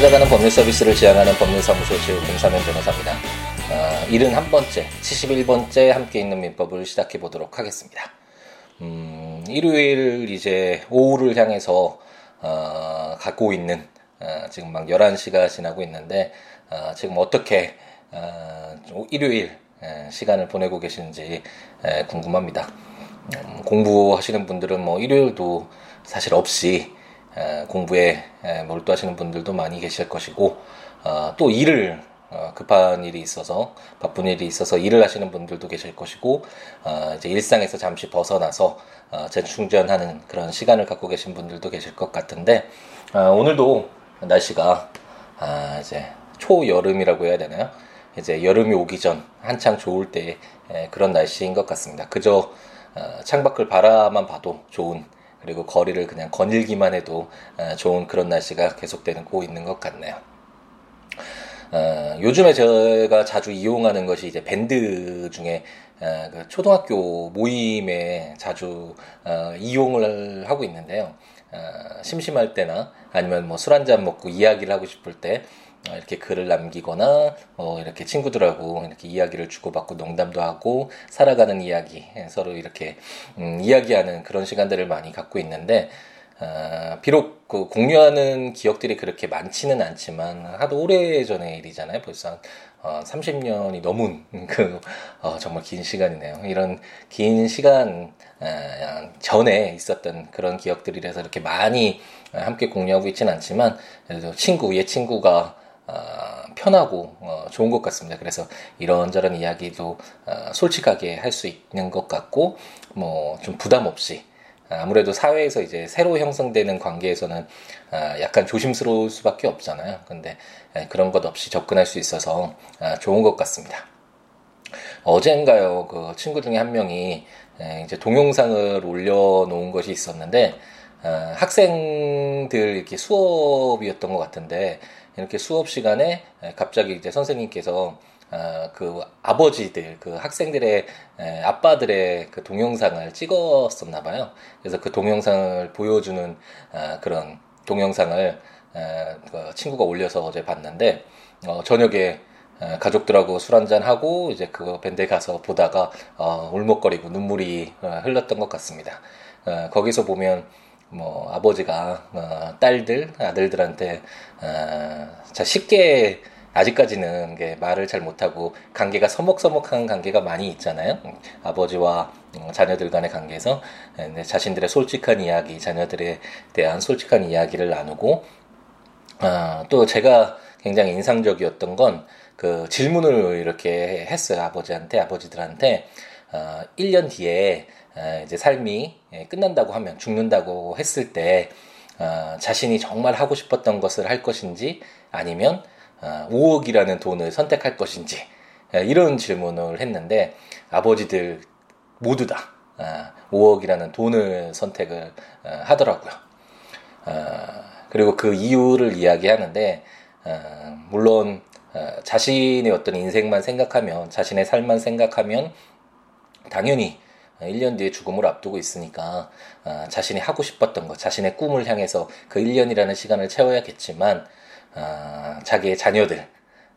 찾아가는 법률 서비스를 지향하는 법률사무소 제휴 공사면 변호사입니다. 어, 71번째, 71번째 함께 있는 민법을 시작해 보도록 하겠습니다. 음, 일요일 이제 오후를 향해서 어, 갖고 있는 어, 지금 막 11시가 지나고 있는데 어, 지금 어떻게 어, 일요일 에, 시간을 보내고 계시는지 에, 궁금합니다. 음, 공부하시는 분들은 뭐 일요일도 사실 없이 공부에 몰두하시는 분들도 많이 계실 것이고 어, 또 일을 어, 급한 일이 있어서 바쁜 일이 있어서 일을 하시는 분들도 계실 것이고 어, 이제 일상에서 잠시 벗어나서 재충전하는 그런 시간을 갖고 계신 분들도 계실 것 같은데 오늘도 날씨가 아, 이제 초여름이라고 해야 되나요? 이제 여름이 오기 전 한창 좋을 때 그런 날씨인 것 같습니다. 그저 창밖을 바라만 봐도 좋은 그리고 거리를 그냥 거닐기만 해도 어, 좋은 그런 날씨가 계속되고 있는 것 같네요. 어, 요즘에 제가 자주 이용하는 것이 이제 밴드 중에 어, 그 초등학교 모임에 자주 어, 이용을 하고 있는데요. 어, 심심할 때나 아니면 뭐 술 한잔 먹고 이야기를 하고 싶을 때 어, 이렇게 글을 남기거나 어, 이렇게 친구들하고 이렇게 이야기를 주고받고 농담도 하고 살아가는 이야기 예, 서로 이렇게 음, 이야기하는 그런 시간들을 많이 갖고 있는데 어, 비록 그 공유하는 기억들이 그렇게 많지는 않지만 하도 오래 전의 일이잖아요. 벌써 한 어, 30년이 넘은 그 어, 정말 긴 시간이네요. 이런 긴 시간 어, 전에 있었던 그런 기억들이라서 이렇게 많이 함께 공유하고 있지는 않지만 그래도 친구 옛 친구가 어, 편하고 어, 좋은 것 같습니다. 그래서 이런저런 이야기도 어, 솔직하게 할 수 있는 것 같고 뭐 좀 부담 없이 아무래도 사회에서 이제 새로 형성되는 관계에서는 약간 조심스러울 수밖에 없잖아요. 근데 그런 것 없이 접근할 수 있어서 좋은 것 같습니다. 어젠가요, 그 친구 중에 한 명이 이제 동영상을 올려놓은 것이 있었는데 학생들 이렇게 수업이었던 것 같은데 이렇게 수업 시간에 갑자기 이제 선생님께서 어, 그 아버지들, 그 학생들의 에, 아빠들의 그 동영상을 찍었었나 봐요. 그래서 그 동영상을 보여주는 어, 그런 동영상을 에, 그 친구가 올려서 어제 봤는데 어, 저녁에 에, 가족들하고 술 한잔 하고 이제 그 밴드에 가서 보다가 어, 울먹거리고 눈물이 어, 흘렀던 것 같습니다. 어, 거기서 보면 뭐 아버지가 어, 딸들 아들들한테 어, 자 쉽게 아직까지는 게 말을 잘 못하고 관계가 서먹서먹한 관계가 많이 있잖아요. 아버지와 자녀들 간의 관계에서. 네, 자신들의 솔직한 이야기, 자녀들에 대한 솔직한 이야기를 나누고 어, 또 제가 굉장히 인상적이었던 건 그 질문을 이렇게 했어요. 아버지한테 아버지들한테. 어, 1년 뒤에 이제 삶이 예, 끝난다고 하면 죽는다고 했을 때 어, 자신이 정말 하고 싶었던 것을 할 것인지 아니면 5억이라는 어, 돈을 선택할 것인지 예, 이런 질문을 했는데 아버지들 모두 다 5억이라는 어, 돈을 선택을 하더라고요. 그리고 그 이유를 이야기하는데 물론 자신의 어떤 인생만 생각하면 자신의 삶만 생각하면 당연히 1년 뒤에 죽음을 앞두고 있으니까 어, 자신이 하고 싶었던 것, 자신의 꿈을 향해서 그 1년이라는 시간을 채워야겠지만 어, 자기의 자녀들,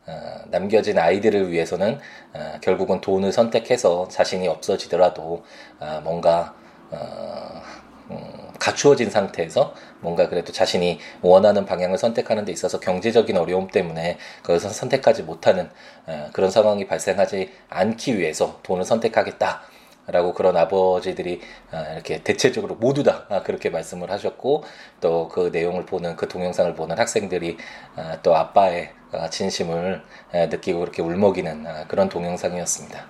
어, 남겨진 아이들을 위해서는 어, 결국은 돈을 선택해서 자신이 없어지더라도 어, 뭔가 어, 음, 갖추어진 상태에서 뭔가 그래도 자신이 원하는 방향을 선택하는 데 있어서 경제적인 어려움 때문에 그것을 선택하지 못하는 어, 그런 상황이 발생하지 않기 위해서 돈을 선택하겠다. 라고 그런 아버지들이 아, 이렇게 대체적으로 모두 다 아, 그렇게 말씀을 하셨고 또 그 내용을 보는 그 동영상을 보는 학생들이 아, 또 아빠의 진심을 느끼고 그렇게 울먹이는 그런 동영상이었습니다.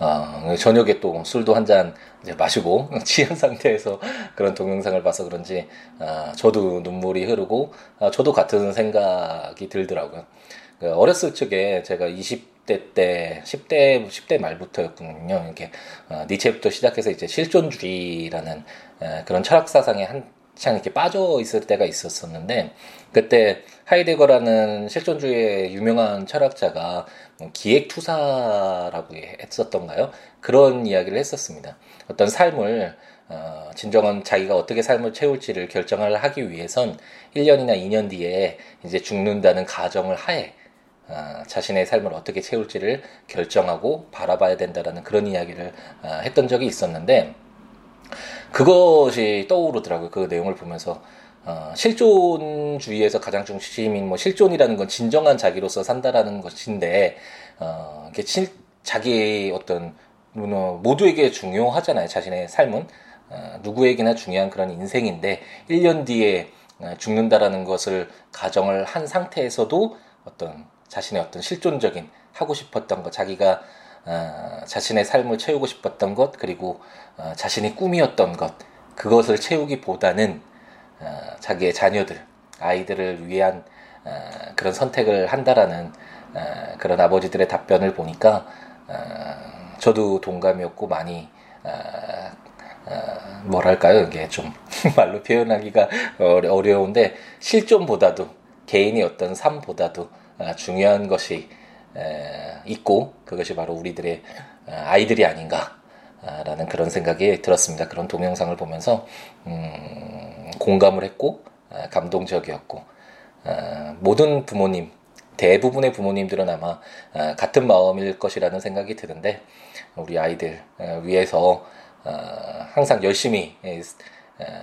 어, 저녁에 또 술도 한 잔 마시고 취한 상태에서 그런 동영상을 봐서 그런지 어, 저도 눈물이 흐르고 어, 저도 같은 생각이 들더라고요. 그 어렸을 적에 제가 20 대 때 10대 10대 말부터였거든요. 이렇게 어, 니체부터 시작해서 이제 실존주의라는 에, 그런 철학 사상에 한창 이렇게 빠져 있을 때가 있었었는데 그때 하이데거라는 실존주의의 유명한 철학자가 뭐 기획투사라고 했었던가요? 그런 이야기를 했었습니다. 어떤 삶을 어, 진정한 자기가 어떻게 삶을 채울지를 결정을 하기 위해선 1년이나 2년 뒤에 이제 죽는다는 가정을 하에 어, 자신의 삶을 어떻게 채울지를 결정하고 바라봐야 된다라는 그런 이야기를 어, 했던 적이 있었는데 그것이 떠오르더라고요. 그 내용을 보면서 어, 실존주의에서 가장 중심인 뭐 실존이라는 건 진정한 자기로서 산다라는 것인데 어, 실, 자기의 어떤 뭐, 모두에게 중요하잖아요. 자신의 삶은 어, 누구에게나 중요한 그런 인생인데 1년 뒤에 어, 죽는다라는 것을 가정을 한 상태에서도 어떤 자신의 어떤 실존적인 하고 싶었던 것, 자기가 어, 자신의 삶을 채우고 싶었던 것, 그리고 어, 자신의 꿈이었던 것, 그것을 채우기보다는 어, 자기의 자녀들, 아이들을 위한 어, 그런 선택을 한다라는 어, 그런 아버지들의 답변을 보니까 어, 저도 동감이었고 많이 뭐랄까요? 이게 좀 말로 표현하기가 어려운데 실존보다도 개인의 어떤 삶보다도 어, 중요한 것이 있고 그것이 바로 우리들의 어, 아이들이 아닌가라는 그런 생각이 들었습니다. 그런 동영상을 보면서 음, 공감을 했고 감동적이었고 모든 부모님 대부분의 부모님들은 아마 같은 마음일 것이라는 생각이 드는데 우리 아이들 위해서 항상 열심히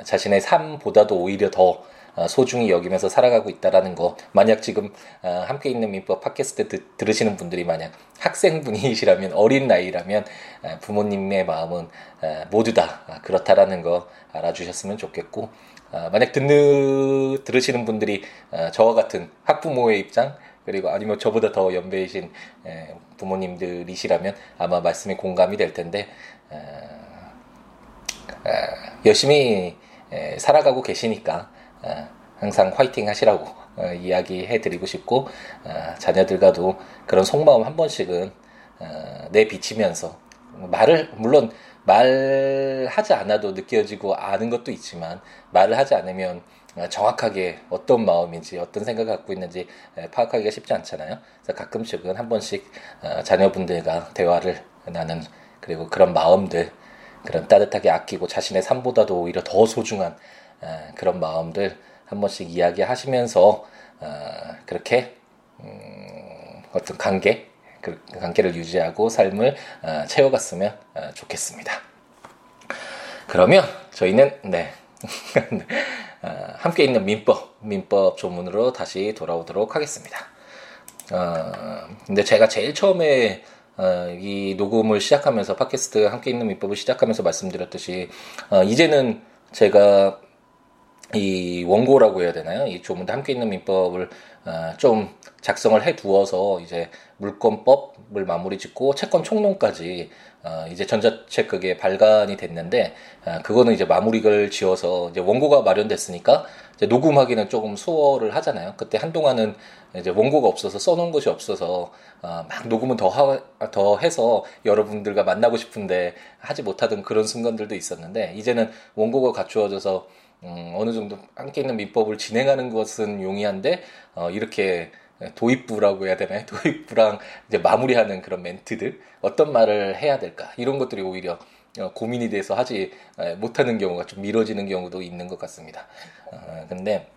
자신의 삶보다도 오히려 더 어, 소중히 여기면서 살아가고 있다라는 거. 만약 지금 어, 함께 있는 민법 팟캐스트 드, 들으시는 분들이 만약 학생분이시라면 어린 나이라면 어, 부모님의 마음은 모두 다 그렇다라는 거 알아주셨으면 좋겠고 만약 듣는 들으시는 분들이 저와 같은 학부모의 입장 그리고 아니면 저보다 더 연배이신 부모님들이시라면 아마 말씀이 공감이 될 텐데 열심히 살아가고 계시니까 어, 항상 화이팅 하시라고 어, 이야기해 드리고 싶고 어, 자녀들과도 그런 속마음 한 번씩은 내비치면서 말을 물론 말하지 않아도 느껴지고 아는 것도 있지만 말을 하지 않으면 정확하게 어떤 마음인지 어떤 생각을 갖고 있는지 파악하기가 쉽지 않잖아요. 그래서 가끔씩은 한 번씩 자녀분들과 대화를 나는 그리고 그런 마음들 그런 따뜻하게 아끼고 자신의 삶보다도 오히려 더 소중한 그런 마음들 한 번씩 이야기하시면서 어, 그렇게 음, 어떤 관계 그 관계를 유지하고 삶을 어, 채워갔으면 어, 좋겠습니다. 그러면 저희는 네 함께 있는 민법 민법 조문으로 다시 돌아오도록 하겠습니다. 어, 근데 제가 제일 처음에 어, 이 녹음을 시작하면서 팟캐스트 함께 있는 민법을 시작하면서 말씀드렸듯이 어, 이제는 제가 이 원고라고 해야 되나요? 이 조문도 함께 있는 민법을 어, 좀 작성을 해 두어서 이제 물권법을 마무리 짓고 채권 총론까지 어, 이제 전자책 그게 발간이 됐는데 어, 그거는 이제 마무리를 지어서 이제 원고가 마련됐으니까 이제 녹음하기는 조금 수월을 하잖아요. 그때 한동안은 이제 원고가 없어서 써놓은 것이 없어서 어, 막 녹음은 더, 하, 더 해서 여러분들과 만나고 싶은데 하지 못하던 그런 순간들도 있었는데 이제는 원고가 갖추어져서 음, 어느 정도 함께 있는 민법을 진행하는 것은 용이한데 어, 이렇게 도입부라고 해야 되나요? 도입부랑 이제 마무리하는 그런 멘트들 어떤 말을 해야 될까 이런 것들이 오히려 어, 고민이 돼서 하지 못하는 경우가 좀 미뤄지는 경우도 있는 것 같습니다. 어, 근데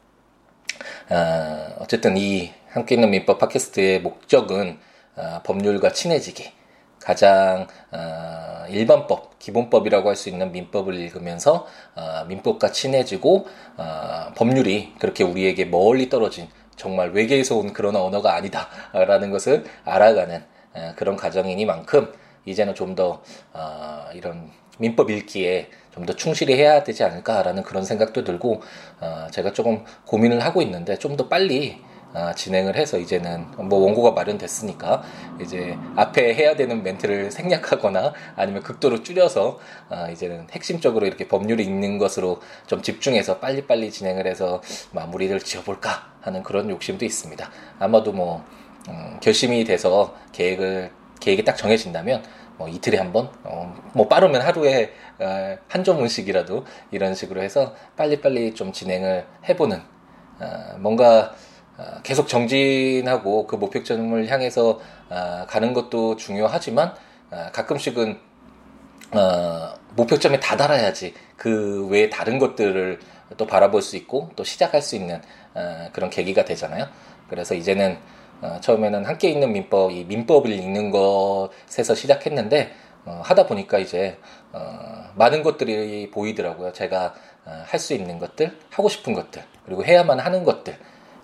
어, 어쨌든 이 함께 있는 민법 팟캐스트의 목적은 어, 법률과 친해지기 가장 어, 일반법, 기본법이라고 할 수 있는 민법을 읽으면서 어, 민법과 친해지고 어, 법률이 그렇게 우리에게 멀리 떨어진 정말 외계에서 온 그런 언어가 아니다라는 것을 알아가는 어, 그런 과정이니만큼 이제는 좀더 어, 이런 민법 읽기에 좀 더 충실히 해야 되지 않을까라는 그런 생각도 들고 어, 제가 조금 고민을 하고 있는데 좀 더 빨리 아, 진행을 해서 이제는 뭐 원고가 마련됐으니까 이제 앞에 해야 되는 멘트를 생략하거나 아니면 극도로 줄여서 아, 이제는 핵심적으로 이렇게 법률이 있는 것으로 좀 집중해서 빨리빨리 진행을 해서 마무리를 지어볼까 하는 그런 욕심도 있습니다. 아마도 뭐 음, 결심이 돼서 계획을 계획이 딱 정해진다면 뭐 이틀에 한 번, 어, 뭐 빠르면 하루에 어, 한 조문씩이라도 이런 식으로 해서 빨리빨리 좀 진행을 해보는 어, 뭔가 어, 계속 정진하고 그 목표점을 향해서 어, 가는 것도 중요하지만 어, 가끔씩은 어, 목표점에 다다라야지 그 외에 다른 것들을 또 바라볼 수 있고 또 시작할 수 있는 어, 그런 계기가 되잖아요. 그래서 이제는 어, 처음에는 함께 있는 민법, 이 민법을 읽는 것에서 시작했는데 어, 하다 보니까 이제 어, 많은 것들이 보이더라고요. 제가 어, 할수 있는 것들, 하고 싶은 것들, 그리고 해야만 하는 것들.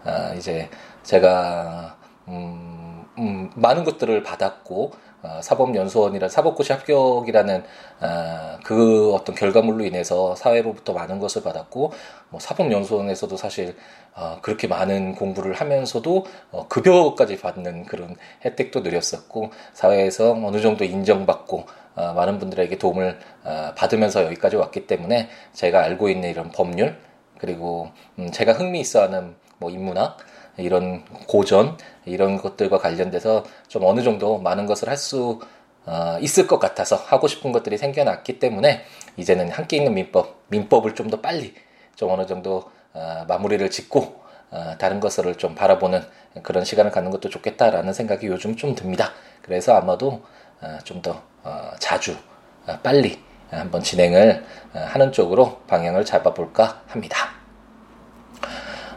어, 이제 제가 음, 음, 많은 것들을 받았고 어, 사법연수원이라 사법고시 합격이라는 어, 그 어떤 결과물로 인해서 사회로부터 많은 것을 받았고 뭐 사법연수원에서도 사실 어, 그렇게 많은 공부를 하면서도 어, 급여까지 받는 그런 혜택도 누렸었고 사회에서 어느 정도 인정받고 어, 많은 분들에게 도움을 어, 받으면서 여기까지 왔기 때문에 제가 알고 있는 이런 법률 그리고 음, 제가 흥미 있어하는 뭐 인문학 이런 고전 이런 것들과 관련돼서 좀 어느 정도 많은 것을 할수 어, 있을 것 같아서 하고 싶은 것들이 생겨났기 때문에 이제는 함께 있는 민법 민법을 좀 더 빨리 좀 어느 정도 어, 마무리를 짓고 어, 다른 것을 좀 바라보는 그런 시간을 갖는 것도 좋겠다라는 생각이 요즘 좀 듭니다. 그래서 아마도 어, 좀더 어, 자주 어, 빨리 한번 진행을 어, 하는 쪽으로 방향을 잡아볼까 합니다.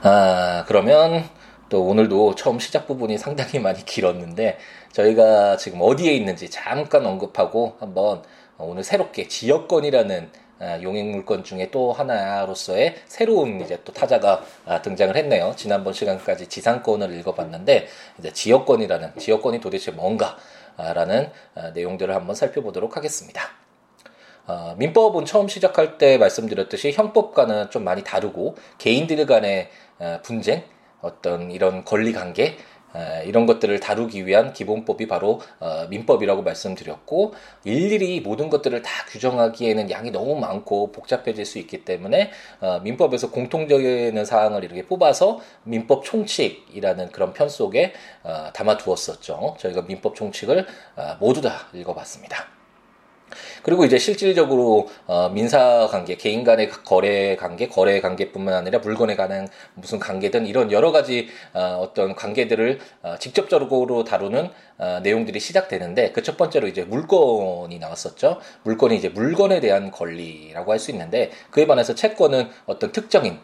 아, 그러면 또 오늘도 처음 시작 부분이 상당히 많이 길었는데 저희가 지금 어디에 있는지 잠깐 언급하고 한번 오늘 새롭게 지역권이라는 아, 용액 물건 중에 또 하나로서의 새로운 이제 또 타자가 아, 등장을 했네요. 지난번 시간까지 지상권을 읽어봤는데 이제 지역권이라는 지역권이 도대체 뭔가라는 아, 내용들을 한번 살펴보도록 하겠습니다. 어, 민법은 처음 시작할 때 말씀드렸듯이 형법과는 좀 많이 다르고 개인들 간의 분쟁 어떤 이런 권리 관계 이런 것들을 다루기 위한 기본법이 바로 어, 민법이라고 말씀드렸고 일일이 모든 것들을 다 규정하기에는 양이 너무 많고 복잡해질 수 있기 때문에 어, 민법에서 공통적인 사항을 이렇게 뽑아서 민법 총칙이라는 그런 편 속에 어, 담아두었었죠. 저희가 민법 총칙을 모두 다 읽어봤습니다. 그리고 이제 실질적으로 어, 민사 관계, 개인 간의 거래 관계, 거래 관계뿐만 아니라 물건에 관한 무슨 관계든 이런 여러 가지 어, 어떤 관계들을 어, 직접적으로 다루는 어, 내용들이 시작되는데 그 첫 번째로 이제 물건이 나왔었죠. 물건이 이제 물건에 대한 권리라고 할 수 있는데 그에 반해서 채권은 어떤 특정인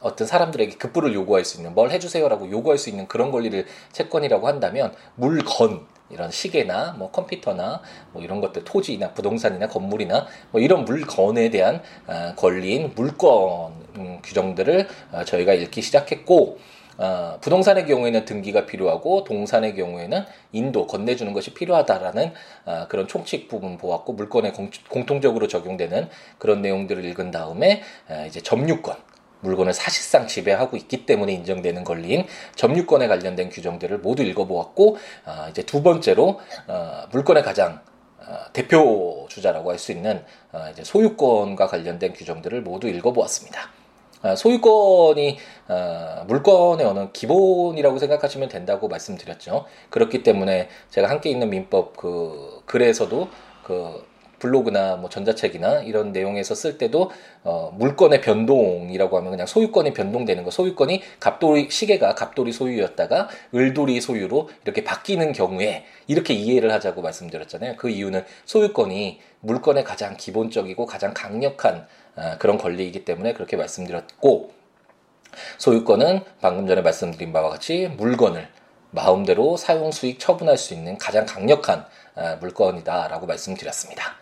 어떤 사람들에게 급부를 요구할 수 있는 뭘 해주세요라고 요구할 수 있는 그런 권리를 채권이라고 한다면 물건 이런 시계나 뭐 컴퓨터나 뭐 이런 것들 토지나 부동산이나 건물이나 뭐 이런 물건에 대한 어, 권리인 물권 음, 규정들을 어, 저희가 읽기 시작했고 어, 부동산의 경우에는 등기가 필요하고 동산의 경우에는 인도 건네주는 것이 필요하다라는 어, 그런 총칙 부분 보았고 물건에 공, 통적으로 적용되는 그런 내용들을 읽은 다음에 어, 이제 점유권 물건을 사실상 지배하고 있기 때문에 인정되는 권리인 점유권에 관련된 규정들을 모두 읽어보았고 어, 이제 두 번째로 어, 물건의 가장 어, 대표 주자라고 할 수 있는 어, 이제 소유권과 관련된 규정들을 모두 읽어보았습니다. 어, 소유권이 어, 물건의 어느 기본이라고 생각하시면 된다고 말씀드렸죠. 그렇기 때문에 제가 함께 있는 민법 그 글에서도 그 블로그나 뭐 전자책이나 이런 내용에서 쓸 때도 어, 물건의 변동이라고 하면 그냥 소유권이 변동되는 거. 소유권이 갑돌이 시계가 갑돌이 소유였다가 을돌이 소유로 이렇게 바뀌는 경우에 이렇게 이해를 하자고 말씀드렸잖아요. 그 이유는 소유권이 물건의 가장 기본적이고 가장 강력한 아, 그런 권리이기 때문에 그렇게 말씀드렸고 소유권은 방금 전에 말씀드린 바와 같이 물건을 마음대로 사용 수익 처분할 수 있는 가장 강력한 아, 물건이다라고 말씀드렸습니다.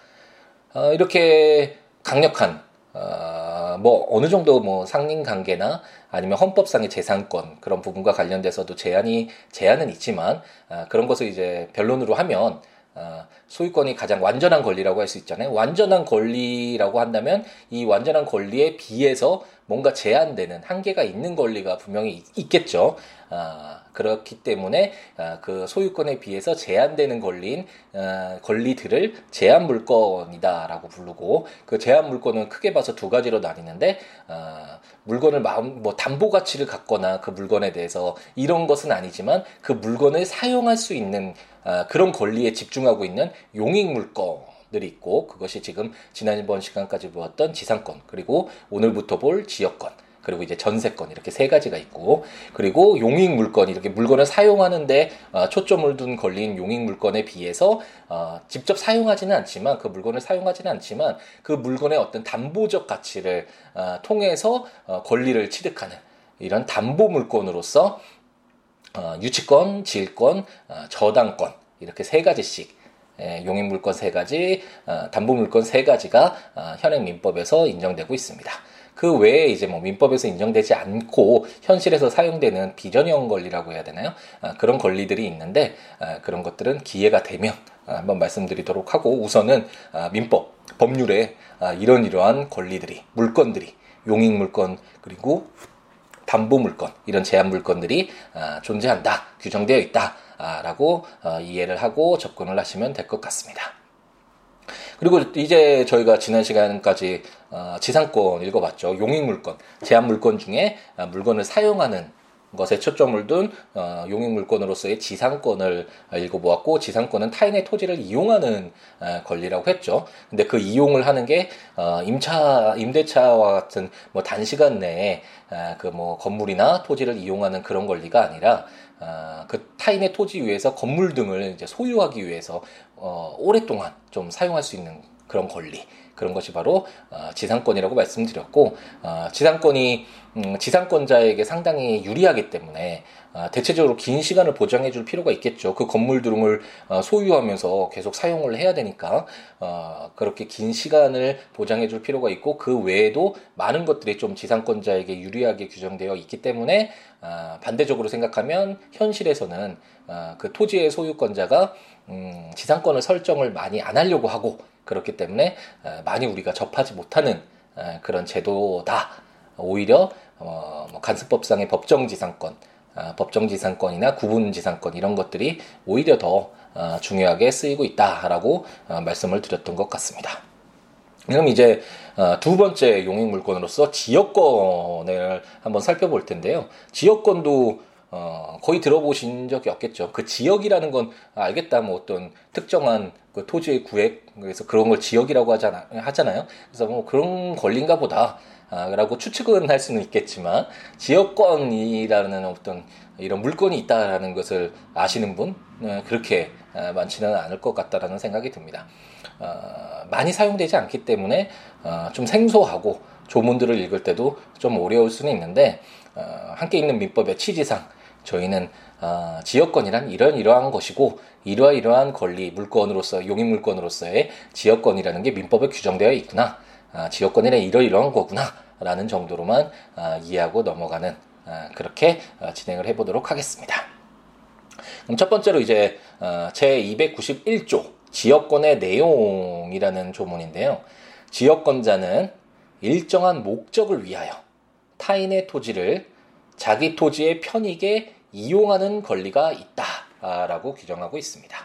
어, 이렇게 강력한 어, 뭐 어느 정도 뭐 상린 관계나 아니면 헌법상의 재산권 그런 부분과 관련돼서도 제한이 제한은 있지만 어, 그런 것을 이제 변론으로 하면 어, 소유권이 가장 완전한 권리라고 할 수 있잖아요. 완전한 권리라고 한다면 이 완전한 권리에 비해서 뭔가 제한되는 한계가 있는 권리가 분명히 있겠죠. 아, 그렇기 때문에 아, 그 소유권에 비해서 제한되는 권리인 아, 권리들을 제한 물건이다라고 부르고 그 제한 물건은 크게 봐서 두 가지로 나뉘는데 아, 물건을 마음 뭐 담보 가치를 갖거나 그 물건에 대해서 이런 것은 아니지만 그 물건을 사용할 수 있는 아, 그런 권리에 집중하고 있는 용익 물건 들이 있고 그것이 지금 지난번 시간까지 보았던 지상권 그리고 오늘부터 볼 지역권 그리고 이제 전세권 이렇게 세 가지가 있고 그리고 용익 물건 이렇게 물건을 사용하는데 어, 초점을 둔 권리인 용익 물건에 비해서 어, 직접 사용하지는 않지만 그 물건을 사용하지는 않지만 그 물건의 어떤 담보적 가치를 어, 통해서 어, 권리를 취득하는 이런 담보 물건으로서 어, 유치권, 질권, 어, 저당권 이렇게 세 가지씩 예, 용익 물건 세 가지, 어, 담보 물건 세 가지가 어, 현행 민법에서 인정되고 있습니다. 그 외에 이제 뭐 민법에서 인정되지 않고 현실에서 사용되는 비전형 권리라고 해야 되나요? 아, 그런 권리들이 있는데 아, 그런 것들은 기회가 되면 아, 한번 말씀드리도록 하고 우선은 아, 민법 법률에 아, 이런 이러한 권리들이 물건들이 용익 물건 그리고 담보 물건 이런 제한 물건들이 아, 존재한다 규정되어 있다 라고 어, 이해를 하고 접근을 하시면 될 것 같습니다. 그리고 이제 저희가 지난 시간까지 어, 지상권 읽어봤죠. 용익 물건, 제한 물건 중에 어, 물건을 사용하는 것에 초점을 둔 어, 용익 물건으로서의 지상권을 읽어보았고 지상권은 타인의 토지를 이용하는 어, 권리라고 했죠. 근데 그 이용을 하는 게 어, 임차 임대차와 같은 뭐 단시간 내에 어, 그뭐 건물이나 토지를 이용하는 그런 권리가 아니라 어, 그 타인의 토지 위에서 건물 등을 이제 소유하기 위해서 어, 오랫동안 좀 사용할 수 있는 그런 권리 그런 것이 바로 어, 지상권이라고 말씀드렸고 어, 지상권이 음, 지상권자에게 상당히 유리하기 때문에 어, 대체적으로 긴 시간을 보장해 줄 필요가 있겠죠. 그 건물 등을 어, 소유하면서 계속 사용을 해야 되니까 어, 그렇게 긴 시간을 보장해 줄 필요가 있고 그 외에도 많은 것들이 좀 지상권자에게 유리하게 규정되어 있기 때문에 어, 반대적으로 생각하면 현실에서는 어, 그 토지의 소유권자가 음, 지상권을 설정을 많이 안 하려고 하고 그렇기 때문에 어, 많이 우리가 접하지 못하는 어, 그런 제도다. 오히려 어, 뭐 간수법상의 법정지상권, 어, 법정지상권이나 구분지상권 이런 것들이 오히려 더 어, 중요하게 쓰이고 있다라고 어, 말씀을 드렸던 것 같습니다. 그럼 이제 어, 두 번째 용익 물건으로서 지역권을 한번 살펴볼 텐데요. 지역권도 어, 거의 들어보신 적이 없겠죠. 그 지역이라는 건 알겠다. 뭐 어떤 특정한 그 토지의 구획, 그래서 그런 걸 지역이라고 하잖아, 하잖아요. 그래서 뭐 그런 권리인가 보다. 아, 라고 추측은 할 수는 있겠지만, 지역권이라는 어떤 이런 물건이 있다라는 것을 아시는 분, 네, 그렇게 아, 많지는 않을 것 같다라는 생각이 듭니다. 어, 많이 사용되지 않기 때문에 어, 좀 생소하고 조문들을 읽을 때도 좀 어려울 수는 있는데, 어, 함께 있는 민법의 취지상, 저희는 어, 지역권이란 이런 이러한 것이고 이러한 이러한 권리 물건으로서 용익 물건으로서의 지역권이라는 게 민법에 규정되어 있구나 아, 지역권이란 이러 이러한 거구나라는 정도로만 아, 이해하고 넘어가는 아, 그렇게 어, 진행을 해보도록 하겠습니다. 그럼 첫 번째로 이제 어, 제 291조 지역권의 내용이라는 조문인데요. 지역권자는 일정한 목적을 위하여 타인의 토지를 자기 토지의 편익에 이용하는 권리가 있다라고 규정하고 있습니다.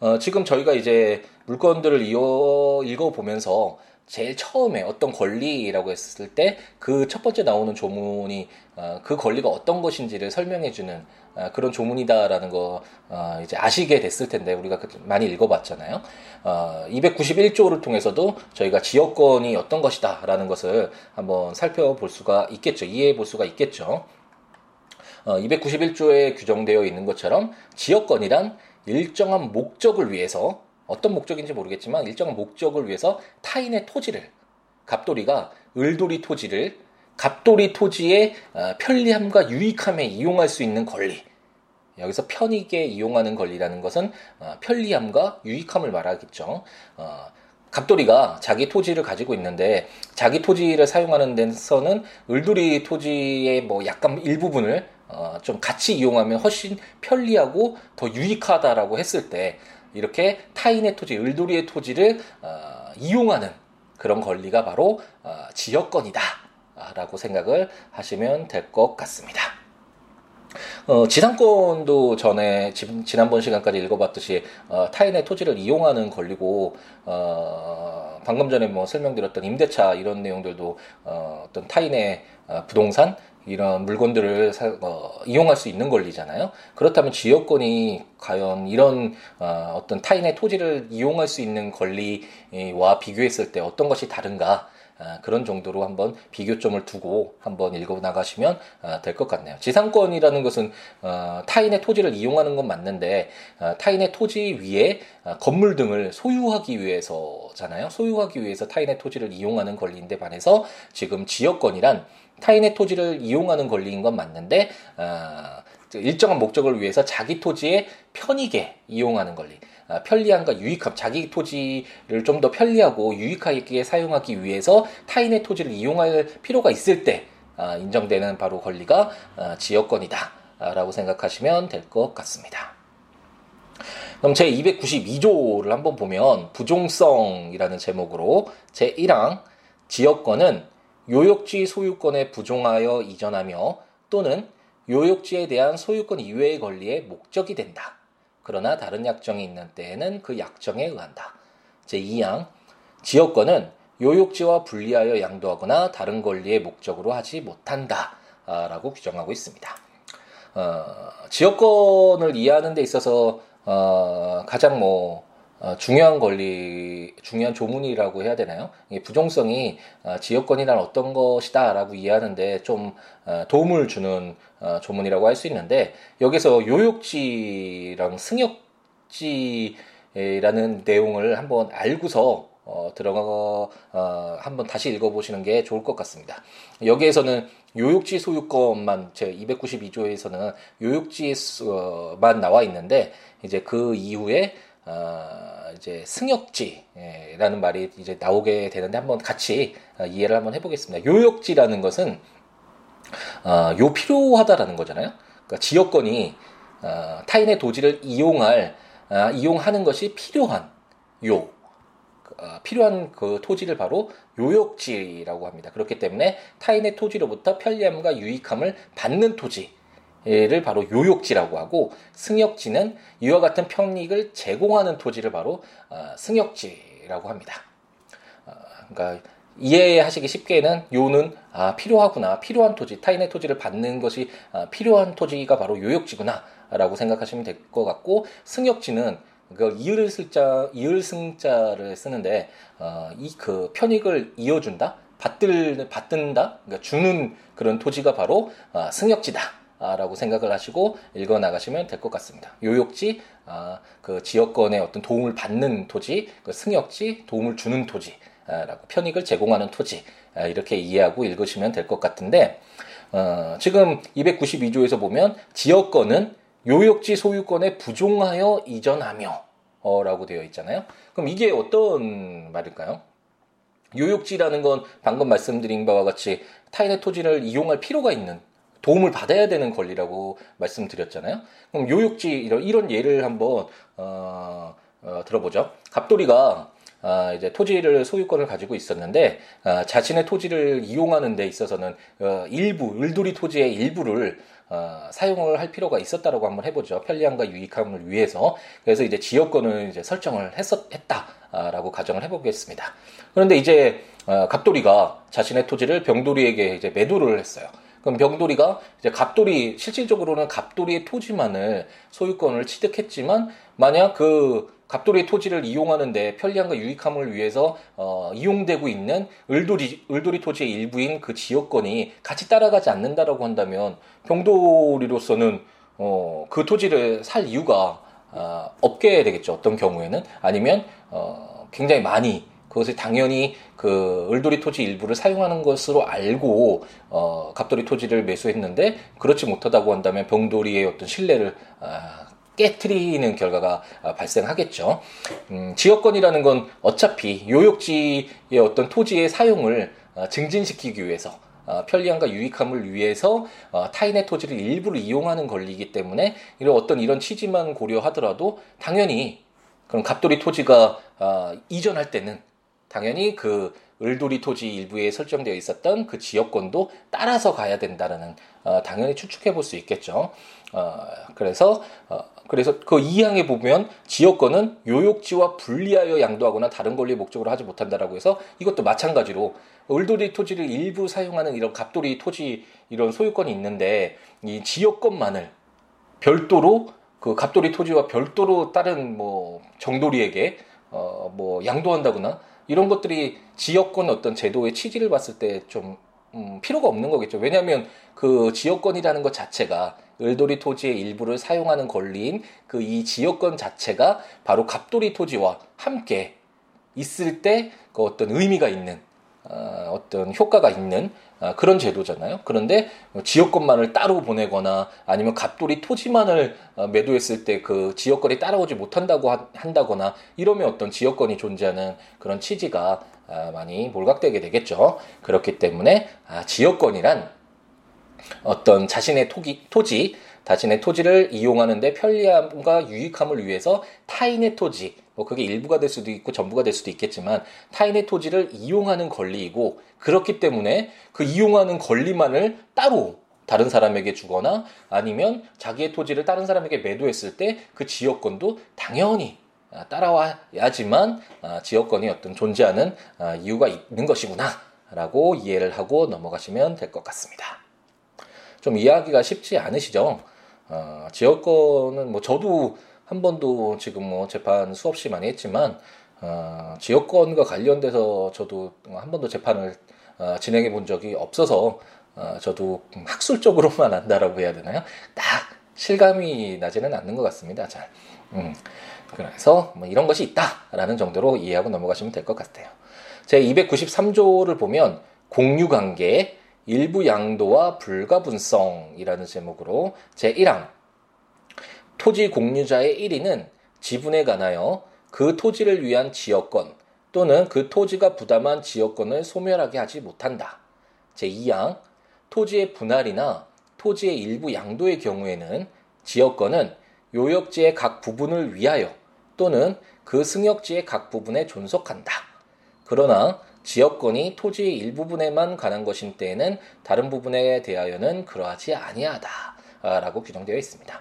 어, 지금 저희가 이제 물건들을 이어, 읽어보면서 제일 처음에 어떤 권리라고 했을 때 그 첫 번째 나오는 조문이 어, 그 권리가 어떤 것인지를 설명해주는 어, 그런 조문이다라는 거 어, 이제 아시게 됐을 텐데 우리가 그 많이 읽어봤잖아요. 291조를 통해서도 저희가 지역권이 어떤 것이다라는 것을 한번 살펴볼 수가 있겠죠. 이해해 볼 수가 있겠죠. 291조에 규정되어 있는 것처럼 지역권이란 일정한 목적을 위해서 어떤 목적인지 모르겠지만 일정한 목적을 위해서 타인의 토지를 갑돌이가 을돌이 토지를 갑돌이 토지의 어, 편리함과 유익함에 이용할 수 있는 권리. 여기서 편익에 이용하는 권리라는 것은 어, 편리함과 유익함을 말하겠죠. 어, 갑돌이가 자기 토지를 가지고 있는데 자기 토지를 사용하는 데서는 을돌이 토지의 뭐 약간 일부분을 좀 같이 이용하면 훨씬 편리하고 더 유익하다라고 했을 때 이렇게 타인의 토지, 을돌이의 토지를 이용하는 그런 권리가 바로 지역권이다. 라고 생각을 하시면 될 것 같습니다. 어, 지상권도 전에 지 난번 시간까지 읽어봤듯이 어, 타인의 토지를 이용하는 권리고 어, 방금 전에 뭐 설명드렸던 임대차 이런 내용들도 어, 어떤 타인의 어, 부동산 이런 물건들을 사, 어, 이용할 수 있는 권리잖아요. 그렇다면 지역권이 과연 이런 어, 어떤 타인의 토지를 이용할 수 있는 권리와 비교했을 때 어떤 것이 다른가? 아, 그런 정도로 한번 비교점을 두고 한번 읽어 나가시면 아, 될것 같네요. 지상권이라는 것은 어, 타인의 토지를 이용하는 건 맞는데 아, 타인의 토지 위에 건물 등을 소유하기 위해서잖아요. 소유하기 위해서 타인의 토지를 이용하는 권리인데 반해서 지금 지역권이란 타인의 토지를 이용하는 권리인 건 맞는데 일정한 목적을 위해서 자기 토지에 편익에 이용하는 권리. 아, 편리함과 유익함, 자기 토지를 좀 더 편리하고 유익하게 사용하기 위해서 타인의 토지를 이용할 필요가 있을 때 아, 인정되는 바로 권리가 아, 지역권이다. 라고 생각하시면 될 것 같습니다. 그럼 제 292조를 한번 보면 부종성이라는 제목으로 제 1항 지역권은 요역지 소유권에 부종하여 이전하며 또는 요역지에 대한 소유권 이외의 권리의 목적이 된다. 그러나 다른 약정이 있는 때에는 그 약정에 의한다. 제2항 지역권은 요역지와 분리하여 양도하거나 다른 권리의 목적으로 하지 못한다. 라고 규정하고 있습니다. 어, 지역권을 이해하는 데 있어서 어, 가장 뭐 어, 중요한 권리, 중요한 조문이라고 해야 되나요? 부정성이 어, 지역권이란 어떤 것이다라고 이해하는데 좀 어, 도움을 주는 어, 조문이라고 할 수 있는데 여기서 요역지랑 승역지라는 내용을 한번 알고서 어, 들어가 어, 한번 다시 읽어보시는 게 좋을 것 같습니다. 여기에서는 요역지 소유권만 제 292조에서는 요역지만 나와 있는데 이제 그 이후에 어, 이제 승역지라는 말이 이제 나오게 되는데 한번 같이 어, 이해를 한번 해보겠습니다. 요역지라는 것은 어, 요 필요하다라는 거잖아요. 그러니까 지역권이 어, 타인의 도지를 이용할 어, 이용하는 것이 필요한 요 어, 필요한 그 토지를 바로 요역지라고 합니다. 그렇기 때문에 타인의 토지로부터 편리함과 유익함을 받는 토지 를 바로 요역지라고 하고 승역지는 이와 같은 편익을 제공하는 토지를 바로 어, 승역지라고 합니다. 어, 그러니까 이해하시기 쉽게는 요는 아, 필요하구나 필요한 토지 타인의 토지를 받는 것이 아, 필요한 토지가 바로 요역지구나라고 생각하시면 될 것 같고 승역지는 그 이을 승자 이을 승자를 쓰는데 어, 이 그 편익을 이어준다 받들 받든다 그러니까 주는 그런 토지가 바로 어, 승역지다. 라고 생각을 하시고 읽어 나가시면 될 것 같습니다. 요역지, 아, 그 지역권의 어떤 도움을 받는 토지, 그 승역지, 도움을 주는 토지, 라고 편익을 제공하는 토지, 아, 이렇게 이해하고 읽으시면 될 것 같은데, 어, 지금 292조에서 보면 지역권은 요역지 소유권에 부종하여 이전하며, 어, 라고 되어 있잖아요. 그럼 이게 어떤 말일까요? 요역지라는 건 방금 말씀드린 바와 같이 타인의 토지를 이용할 필요가 있는 도움을 받아야 되는 권리라고 말씀드렸잖아요. 그럼 요육지 이런, 이런 예를 한번 어, 어, 들어보죠. 갑돌이가 아, 이제 토지를 소유권을 가지고 있었는데 아, 자신의 토지를 이용하는 데 있어서는 어, 일부 을돌이 토지의 일부를 어, 사용을 할 필요가 있었다라고 한번 해보죠. 편리함과 유익함을 위해서. 그래서 이제 지역권을 이제 설정을 했었, 했다라고 가정을 해보겠습니다. 그런데 이제 어, 갑돌이가 자신의 토지를 병돌이에게 이제 매도를 했어요. 그럼 병돌이가 이제 갑돌이 실질적으로는 갑돌이의 토지만을 소유권을 취득했지만 만약 그 갑돌이의 토지를 이용하는데 편리함과 유익함을 위해서 어, 이용되고 있는 을돌이 을돌이 토지의 일부인 그 지역권이 같이 따라가지 않는다라고 한다면 병돌이로서는 어, 그 토지를 살 이유가 어, 없게 되겠죠. 어떤 경우에는 아니면 어, 굉장히 많이 그것을 당연히 그 을돌이 토지 일부를 사용하는 것으로 알고 어 갑돌이 토지를 매수했는데 그렇지 못하다고 한다면 병돌이의 어떤 신뢰를 아, 깨트리는 결과가 아, 발생하겠죠. 음, 지역권이라는 건 어차피 요역지의 어떤 토지의 사용을 어, 증진시키기 위해서 어, 편리함과 유익함을 위해서 어, 타인의 토지를 일부를 이용하는 권리이기 때문에 이런 어떤 이런 취지만 고려하더라도 당연히 그럼 갑돌이 토지가 어, 이전할 때는 당연히 그 을돌이 토지 일부에 설정되어 있었던 그 지역권도 따라서 가야 된다라는 어, 당연히 추측해 볼 수 있겠죠. 어, 그래서 어, 그래서 그 2항에 보면 지역권은 요역지와 분리하여 양도하거나 다른 권리 목적으로 하지 못한다라고 해서 이것도 마찬가지로 을돌이 토지를 일부 사용하는 이런 갑돌이 토지 이런 소유권이 있는데 이 지역권만을 별도로 그 갑돌이 토지와 별도로 다른 뭐 정돌이에게 어 뭐 양도한다거나 이런 것들이 지역권 어떤 제도의 취지를 봤을 때좀 음, 필요가 없는 거겠죠. 왜냐하면 그 지역권이라는 것 자체가 을돌이 토지의 일부를 사용하는 권리인 그 이 지역권 자체가 바로 갑돌이 토지와 함께 있을 때 그 어떤 의미가 있는 어, 어떤 효과가 있는 어, 그런 제도잖아요. 그런데 지역권만을 따로 보내거나 아니면 갑돌이 토지만을 어, 매도했을 때 그 지역권이 따라오지 못한다고 한다거나 이러면 어떤 지역권이 존재하는 그런 취지가 아, 많이 몰각되게 되겠죠. 그렇기 때문에 아, 지역권이란 어떤 자신의 토기, 토지, 자신의 토지를 이용하는데 편리함과 유익함을 위해서 타인의 토지, 뭐 그게 일부가 될 수도 있고 전부가 될 수도 있겠지만 타인의 토지를 이용하는 권리이고 그렇기 때문에 그 이용하는 권리만을 따로 다른 사람에게 주거나 아니면 자기의 토지를 다른 사람에게 매도했을 때 그 지역권도 당연히 아, 따라와야지만 아, 지역권이 어떤 존재하는 아, 이유가 있는 것이구나 라고 이해를 하고 넘어가시면 될 것 같습니다. 좀 이해하기가 쉽지 않으시죠? 어, 지역권은 뭐 저도 한 번도 지금 뭐 재판 수없이 많이 했지만 어, 지역권과 관련돼서 저도 한 번도 재판을 어, 진행해 본 적이 없어서 어, 저도 학술적으로만 안다라고 해야 되나요? 딱 실감이 나지는 않는 것 같습니다. 잘. 음. 그래서 뭐 이런 것이 있다라는 정도로 이해하고 넘어가시면 될 것 같아요. 제 293조를 보면 공유관계, 일부 양도와 불가분성이라는 제목으로 제 1항 토지 공유자의 1위는 지분에 관하여 그 토지를 위한 지역권 또는 그 토지가 부담한 지역권을 소멸하게 하지 못한다. 제 2항 토지의 분할이나 토지의 일부 양도의 경우에는 지역권은 요역지의 각 부분을 위하여 또는 그 승역지의 각 부분에 존속한다. 그러나 지역권이 토지의 일부분에만 관한 것인 때에는 다른 부분에 대하여는 그러하지 아니하다라고 규정되어 있습니다.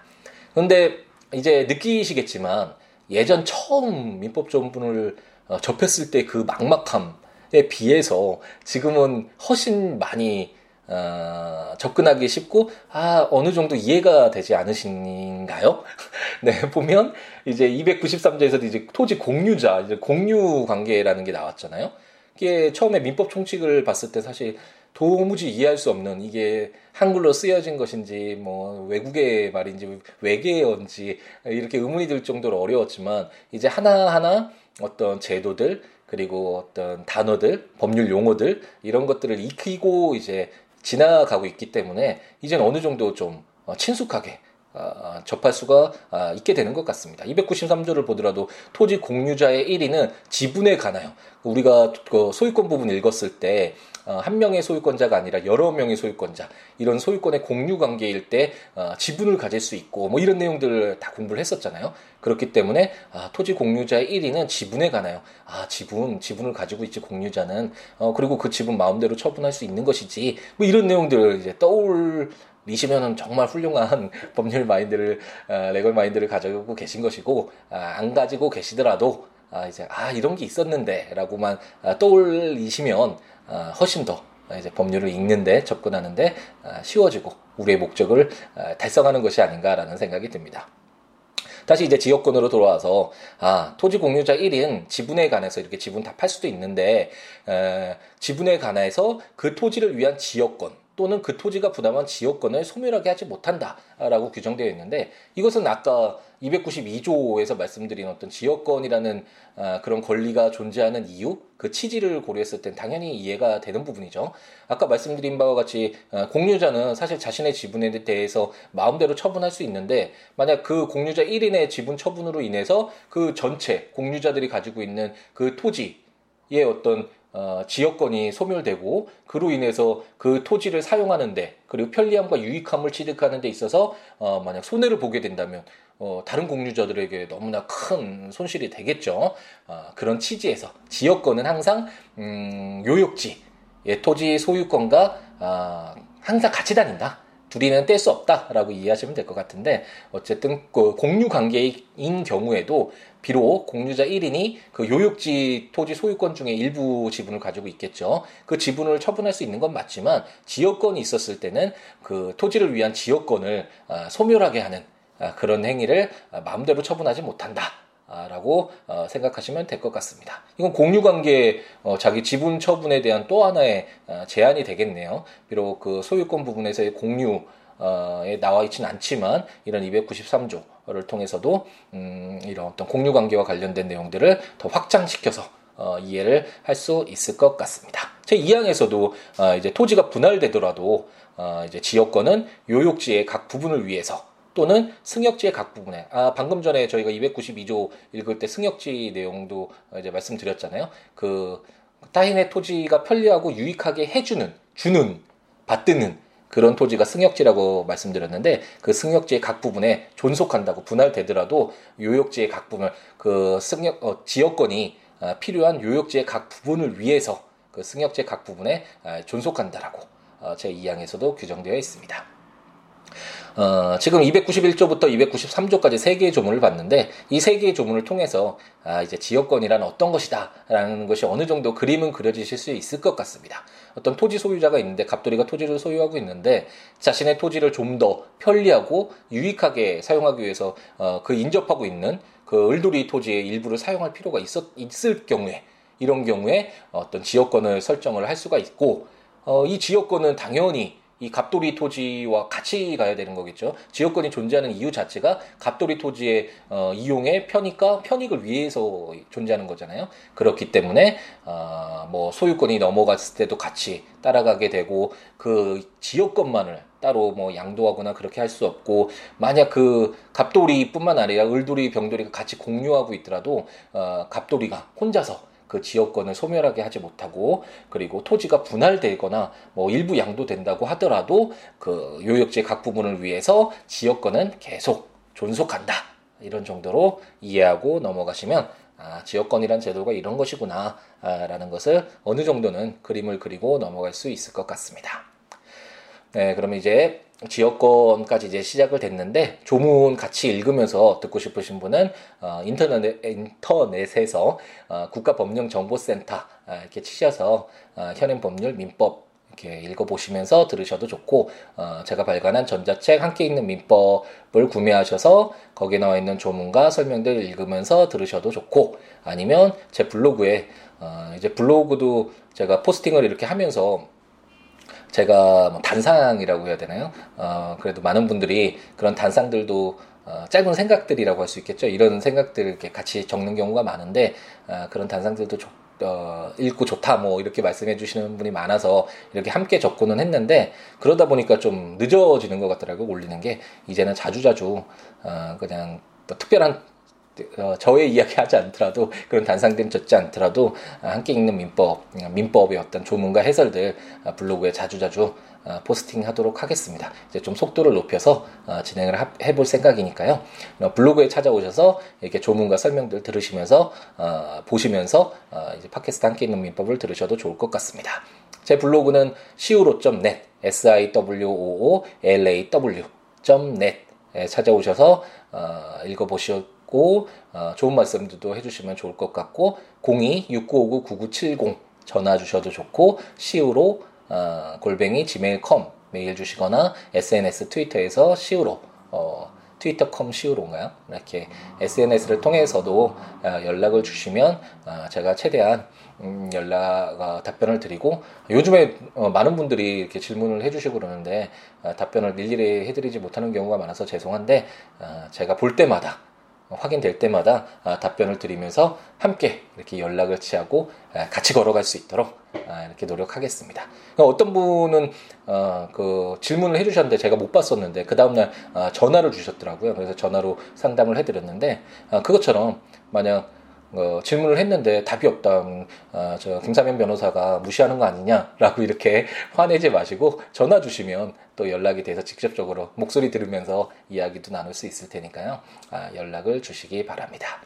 그런데 이제 느끼시겠지만 예전 처음 민법조문을 어, 접했을 때 그 막막함에 비해서 지금은 훨씬 많이 어, 접근하기 쉽고 아 어느 정도 이해가 되지 않으신가요? 네 보면 이제 293조에서도 이제 토지 공유자 이제 공유 관계라는 게 나왔잖아요. 이게 처음에 민법 총칙을 봤을 때 사실 도무지 이해할 수 없는 이게 한글로 쓰여진 것인지 뭐 외국의 말인지 외계어인지 이렇게 의문이 들 정도로 어려웠지만 이제 하나하나 어떤 제도들 그리고 어떤 단어들 법률 용어들 이런 것들을 익히고 이제 지나가고 있기 때문에 이제는 어느 정도 좀 어, 친숙하게 어, 접할 수가 아, 있게 되는 것 같습니다. 293조를 보더라도 토지 공유자의 1위는 지분에 관하여 우리가 그 소유권 부분 읽었을 때한 어, 명의 소유권자가 아니라 여러 명의 소유권자 이런 소유권의 공유 관계일 때 지분을 가질 수 있고 뭐 이런 내용들을 다 공부를 했었잖아요. 그렇기 때문에 아, 토지 공유자의 1위는 지분에 관하여 아 지분 지분을 가지고 있지 공유자는 어, 그리고 그 지분 마음대로 처분할 수 있는 것이지 뭐 이런 내용들을 이제 떠올 미시면은 정말 훌륭한 법률 마인드를 어, 레걸 마인드를 가지고 계신 것이고 아, 안 가지고 계시더라도 아, 이제 아 이런 게 있었는데라고만 아, 떠올리시면 아, 훨씬 더 이제 법률을 읽는데 접근하는데 아, 쉬워지고 우리의 목적을 아, 달성하는 것이 아닌가라는 생각이 듭니다. 다시 이제 지역권으로 돌아와서 아 토지 공유자 1인 지분에 관해서 이렇게 지분 다 팔 수도 있는데 에, 지분에 관해서 그 토지를 위한 지역권 또는 그 토지가 부담한 지역권을 소멸하게 하지 못한다라고 규정되어 있는데 이것은 아까 292조에서 말씀드린 어떤 지역권이라는 아, 그런 권리가 존재하는 이유, 그 취지를 고려했을 땐 당연히 이해가 되는 부분이죠. 아까 말씀드린 바와 같이 아, 공유자는 사실 자신의 지분에 대해서 마음대로 처분할 수 있는데 만약 그 공유자 1인의 지분 처분으로 인해서 그 전체 공유자들이 가지고 있는 그 토지의 어떤 어, 지역권이 소멸되고 그로 인해서 그 토지를 사용하는데 그리고 편리함과 유익함을 취득하는 데 있어서 어, 만약 손해를 보게 된다면 어, 다른 공유자들에게 너무나 큰 손실이 되겠죠. 어, 그런 취지에서 지역권은 항상 음, 요역지의 토지 소유권과 어, 항상 같이 다닌다. 둘이는 뗄 수 없다라고 이해하시면 될 것 같은데 어쨌든 그 공유 관계인 경우에도 비록 공유자 1인이 그 요역지 토지 소유권 중에 일부 지분을 가지고 있겠죠. 그 지분을 처분할 수 있는 건 맞지만 지역권이 있었을 때는 그 토지를 위한 지역권을 아, 소멸하게 하는 아, 그런 행위를 아, 마음대로 처분하지 못한다. 라고 어, 생각하시면 될 것 같습니다. 이건 공유관계 어, 자기 지분 처분에 대한 또 하나의 어, 제한이 되겠네요. 비록 그 소유권 부분에서의 공유 에 나와 있지는 않지만 이런 293조를 통해서도 음, 이런 어떤 공유 관계와 관련된 내용들을 더 확장시켜서 어, 이해를 할 수 있을 것 같습니다. 제 2항에서도 어, 이제 토지가 분할되더라도 어, 이제 지역권은 요역지의 각 부분을 위해서 또는 승역지의 각 부분에 아 방금 전에 저희가 292조 읽을 때 승역지 내용도 이제 말씀드렸잖아요. 그 타인의 토지가 편리하고 유익하게 해주는 주는 받드는 그런 토지가 승역지라고 말씀드렸는데 그 승역지의 각 부분에 존속한다고 분할되더라도 요역지의 각 부분 그 승역 어, 지역권이 아, 필요한 요역지의 각 부분을 위해서 그 승역지의 각 부분에 아, 존속한다라고 어, 제 2항에서도 규정되어 있습니다. 어, 지금 291조부터 293조까지 3개의 조문을 봤는데 이 3개의 조문을 통해서 아, 이제 지역권이란 어떤 것이다라는 것이 어느 정도 그림은 그려지실 수 있을 것 같습니다. 어떤 토지 소유자가 있는데 갑돌이가 토지를 소유하고 있는데 자신의 토지를 좀 더 편리하고 유익하게 사용하기 위해서 어, 그 인접하고 있는 그 을돌이 토지의 일부를 사용할 필요가 있었, 있을 경우에 이런 경우에 어떤 지역권을 설정을 할 수가 있고 어, 이 지역권은 당연히 이 갑돌이 토지와 같이 가야 되는 거겠죠. 지역권이 존재하는 이유 자체가 갑돌이 토지의 어, 이용의 편익과 편익을 위해서 존재하는 거잖아요. 그렇기 때문에 어, 뭐 소유권이 넘어갔을 때도 같이 따라가게 되고 그 지역권만을 따로 뭐 양도하거나 그렇게 할 수 없고 만약 그 갑돌이뿐만 아니라 을돌이 병돌이가 같이 공유하고 있더라도 어, 갑돌이가 혼자서 그 지역권을 소멸하게 하지 못하고 그리고 토지가 분할되거나 뭐 일부 양도된다고 하더라도 그 요역지의 각 부분을 위해서 지역권은 계속 존속한다 이런 정도로 이해하고 넘어가시면 아, 지역권이란 제도가 이런 것이구나 아, 라는 것을 어느 정도는 그림을 그리고 넘어갈 수 있을 것 같습니다. 네, 그러면 이제 지역권까지 이제 시작을 됐는데 조문 같이 읽으면서 듣고 싶으신 분은 어, 인터넷 인터넷에서 어, 국가법령정보센터 어, 이렇게 치셔서 어, 현행 법률 민법 이렇게 읽어보시면서 들으셔도 좋고 어, 제가 발간한 전자책 함께 읽는 민법을 구매하셔서 거기에 나와 있는 조문과 설명들 읽으면서 들으셔도 좋고 아니면 제 블로그에 어, 이제 블로그도 제가 포스팅을 이렇게 하면서 제가 뭐 단상이라고 해야 되나요? 어, 그래도 많은 분들이 그런 단상들도 어, 짧은 생각들이라고 할 수 있겠죠. 이런 생각들을 이렇게 같이 적는 경우가 많은데 어, 그런 단상들도 좋, 어, 읽고 좋다 뭐 이렇게 말씀해 주시는 분이 많아서 이렇게 함께 적고는 했는데 그러다 보니까 좀 늦어지는 것 같더라고요 올리는 게 이제는 자주자주 어, 그냥 뭐 특별한 어, 저의 이야기 하지 않더라도 그런 단상들은 적지 않더라도 아, 함께 읽는 민법, 민법의 어떤 조문과 해설들 아, 블로그에 자주자주 아, 포스팅 하도록 하겠습니다. 이제 좀 속도를 높여서 진행을 해볼 생각이니까요. 어, 블로그에 찾아오셔서 이렇게 조문과 설명들 들으시면서 보시면서 이제 팟캐스트 함께 읽는 민법을 들으셔도 좋을 것 같습니다. 제 블로그는 siwo.net, s-i-w-o-o-l-a-w.net 찾아오셔서 읽어보시고 있고 어, 좋은 말씀들도 해주시면 좋을 것 같고 02-6959-9970 전화 주셔도 좋고 시우로 어, 골뱅이 gmail.com 메일 주시거나 SNS 트위터에서 시우로 어, 트위터컴 시우로인가요? 이렇게 SNS를 통해서도 어, 연락을 주시면 어, 제가 최대한 음, 연락 어, 답변을 드리고 요즘에 많은 분들이 이렇게 질문을 해주시고 그러는데 답변을 일일이 해드리지 못하는 경우가 많아서 죄송한데 제가 볼 때마다 확인될 때마다 아, 답변을 드리면서 함께 이렇게 연락을 취하고 아, 같이 걸어갈 수 있도록 아, 이렇게 노력하겠습니다. 어떤 분은 어, 그 질문을 해주셨는데 제가 못 봤었는데 그 다음날 전화를 주셨더라고요. 그래서 전화로 상담을 해드렸는데 그것처럼 만약 어, 질문을 했는데 답이 없다. 음, 어, 저 김사면 변호사가 무시하는 거 아니냐라고 이렇게 화내지 마시고 전화 주시면 또 연락이 돼서 직접적으로 목소리 들으면서 이야기도 나눌 수 있을 테니까요. 아, 연락을 주시기 바랍니다.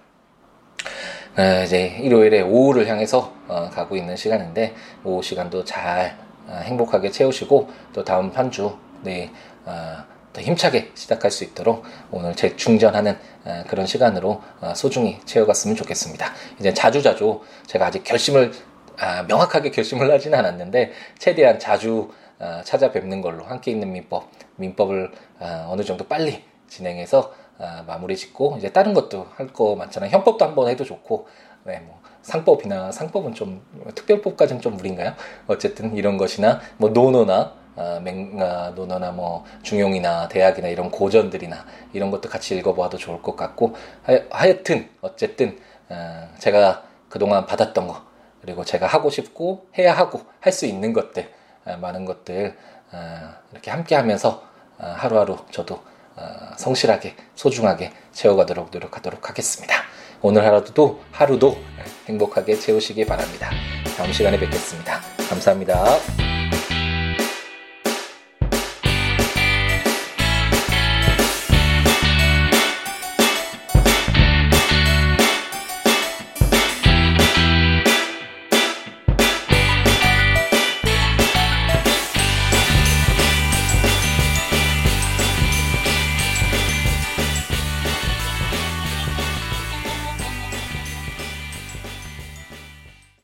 아, 이제 일요일에 오후를 향해서 어, 가고 있는 시간인데 오후 시간도 잘 아, 행복하게 채우시고 또 다음 한주 네, 아, 더 힘차게 시작할 수 있도록 오늘 재충전하는 어, 그런 시간으로 어, 소중히 채워갔으면 좋겠습니다. 이제 자주자주 제가 아직 결심을 아, 명확하게 결심을 하지는 않았는데 최대한 자주 어, 찾아뵙는 걸로 함께 있는 민법 민법을 어느 정도 빨리 진행해서 아, 마무리 짓고 이제 다른 것도 할 거 많잖아요. 형법도 한번 해도 좋고 네, 뭐 상법이나 상법은 좀 특별법까지는 좀 무리인가요? 어쨌든 이런 것이나 뭐 노노나 아, 맹, 아, 노노나 뭐 중용이나 대학이나 이런 고전들이나 이런 것도 같이 읽어봐도 좋을 것 같고 하여, 튼 어쨌든 아, 제가 그동안 받았던 거 그리고 제가 하고 싶고 해야 하고 할 수 있는 것들 아, 많은 것들 아, 이렇게 함께 하면서 아, 하루하루 저도 어, 성실하게 소중하게 채워가도록 노력하도록 하겠습니다. 오늘 하루도 하루도 행복하게 채우시기 바랍니다. 다음 시간에 뵙겠습니다. 감사합니다.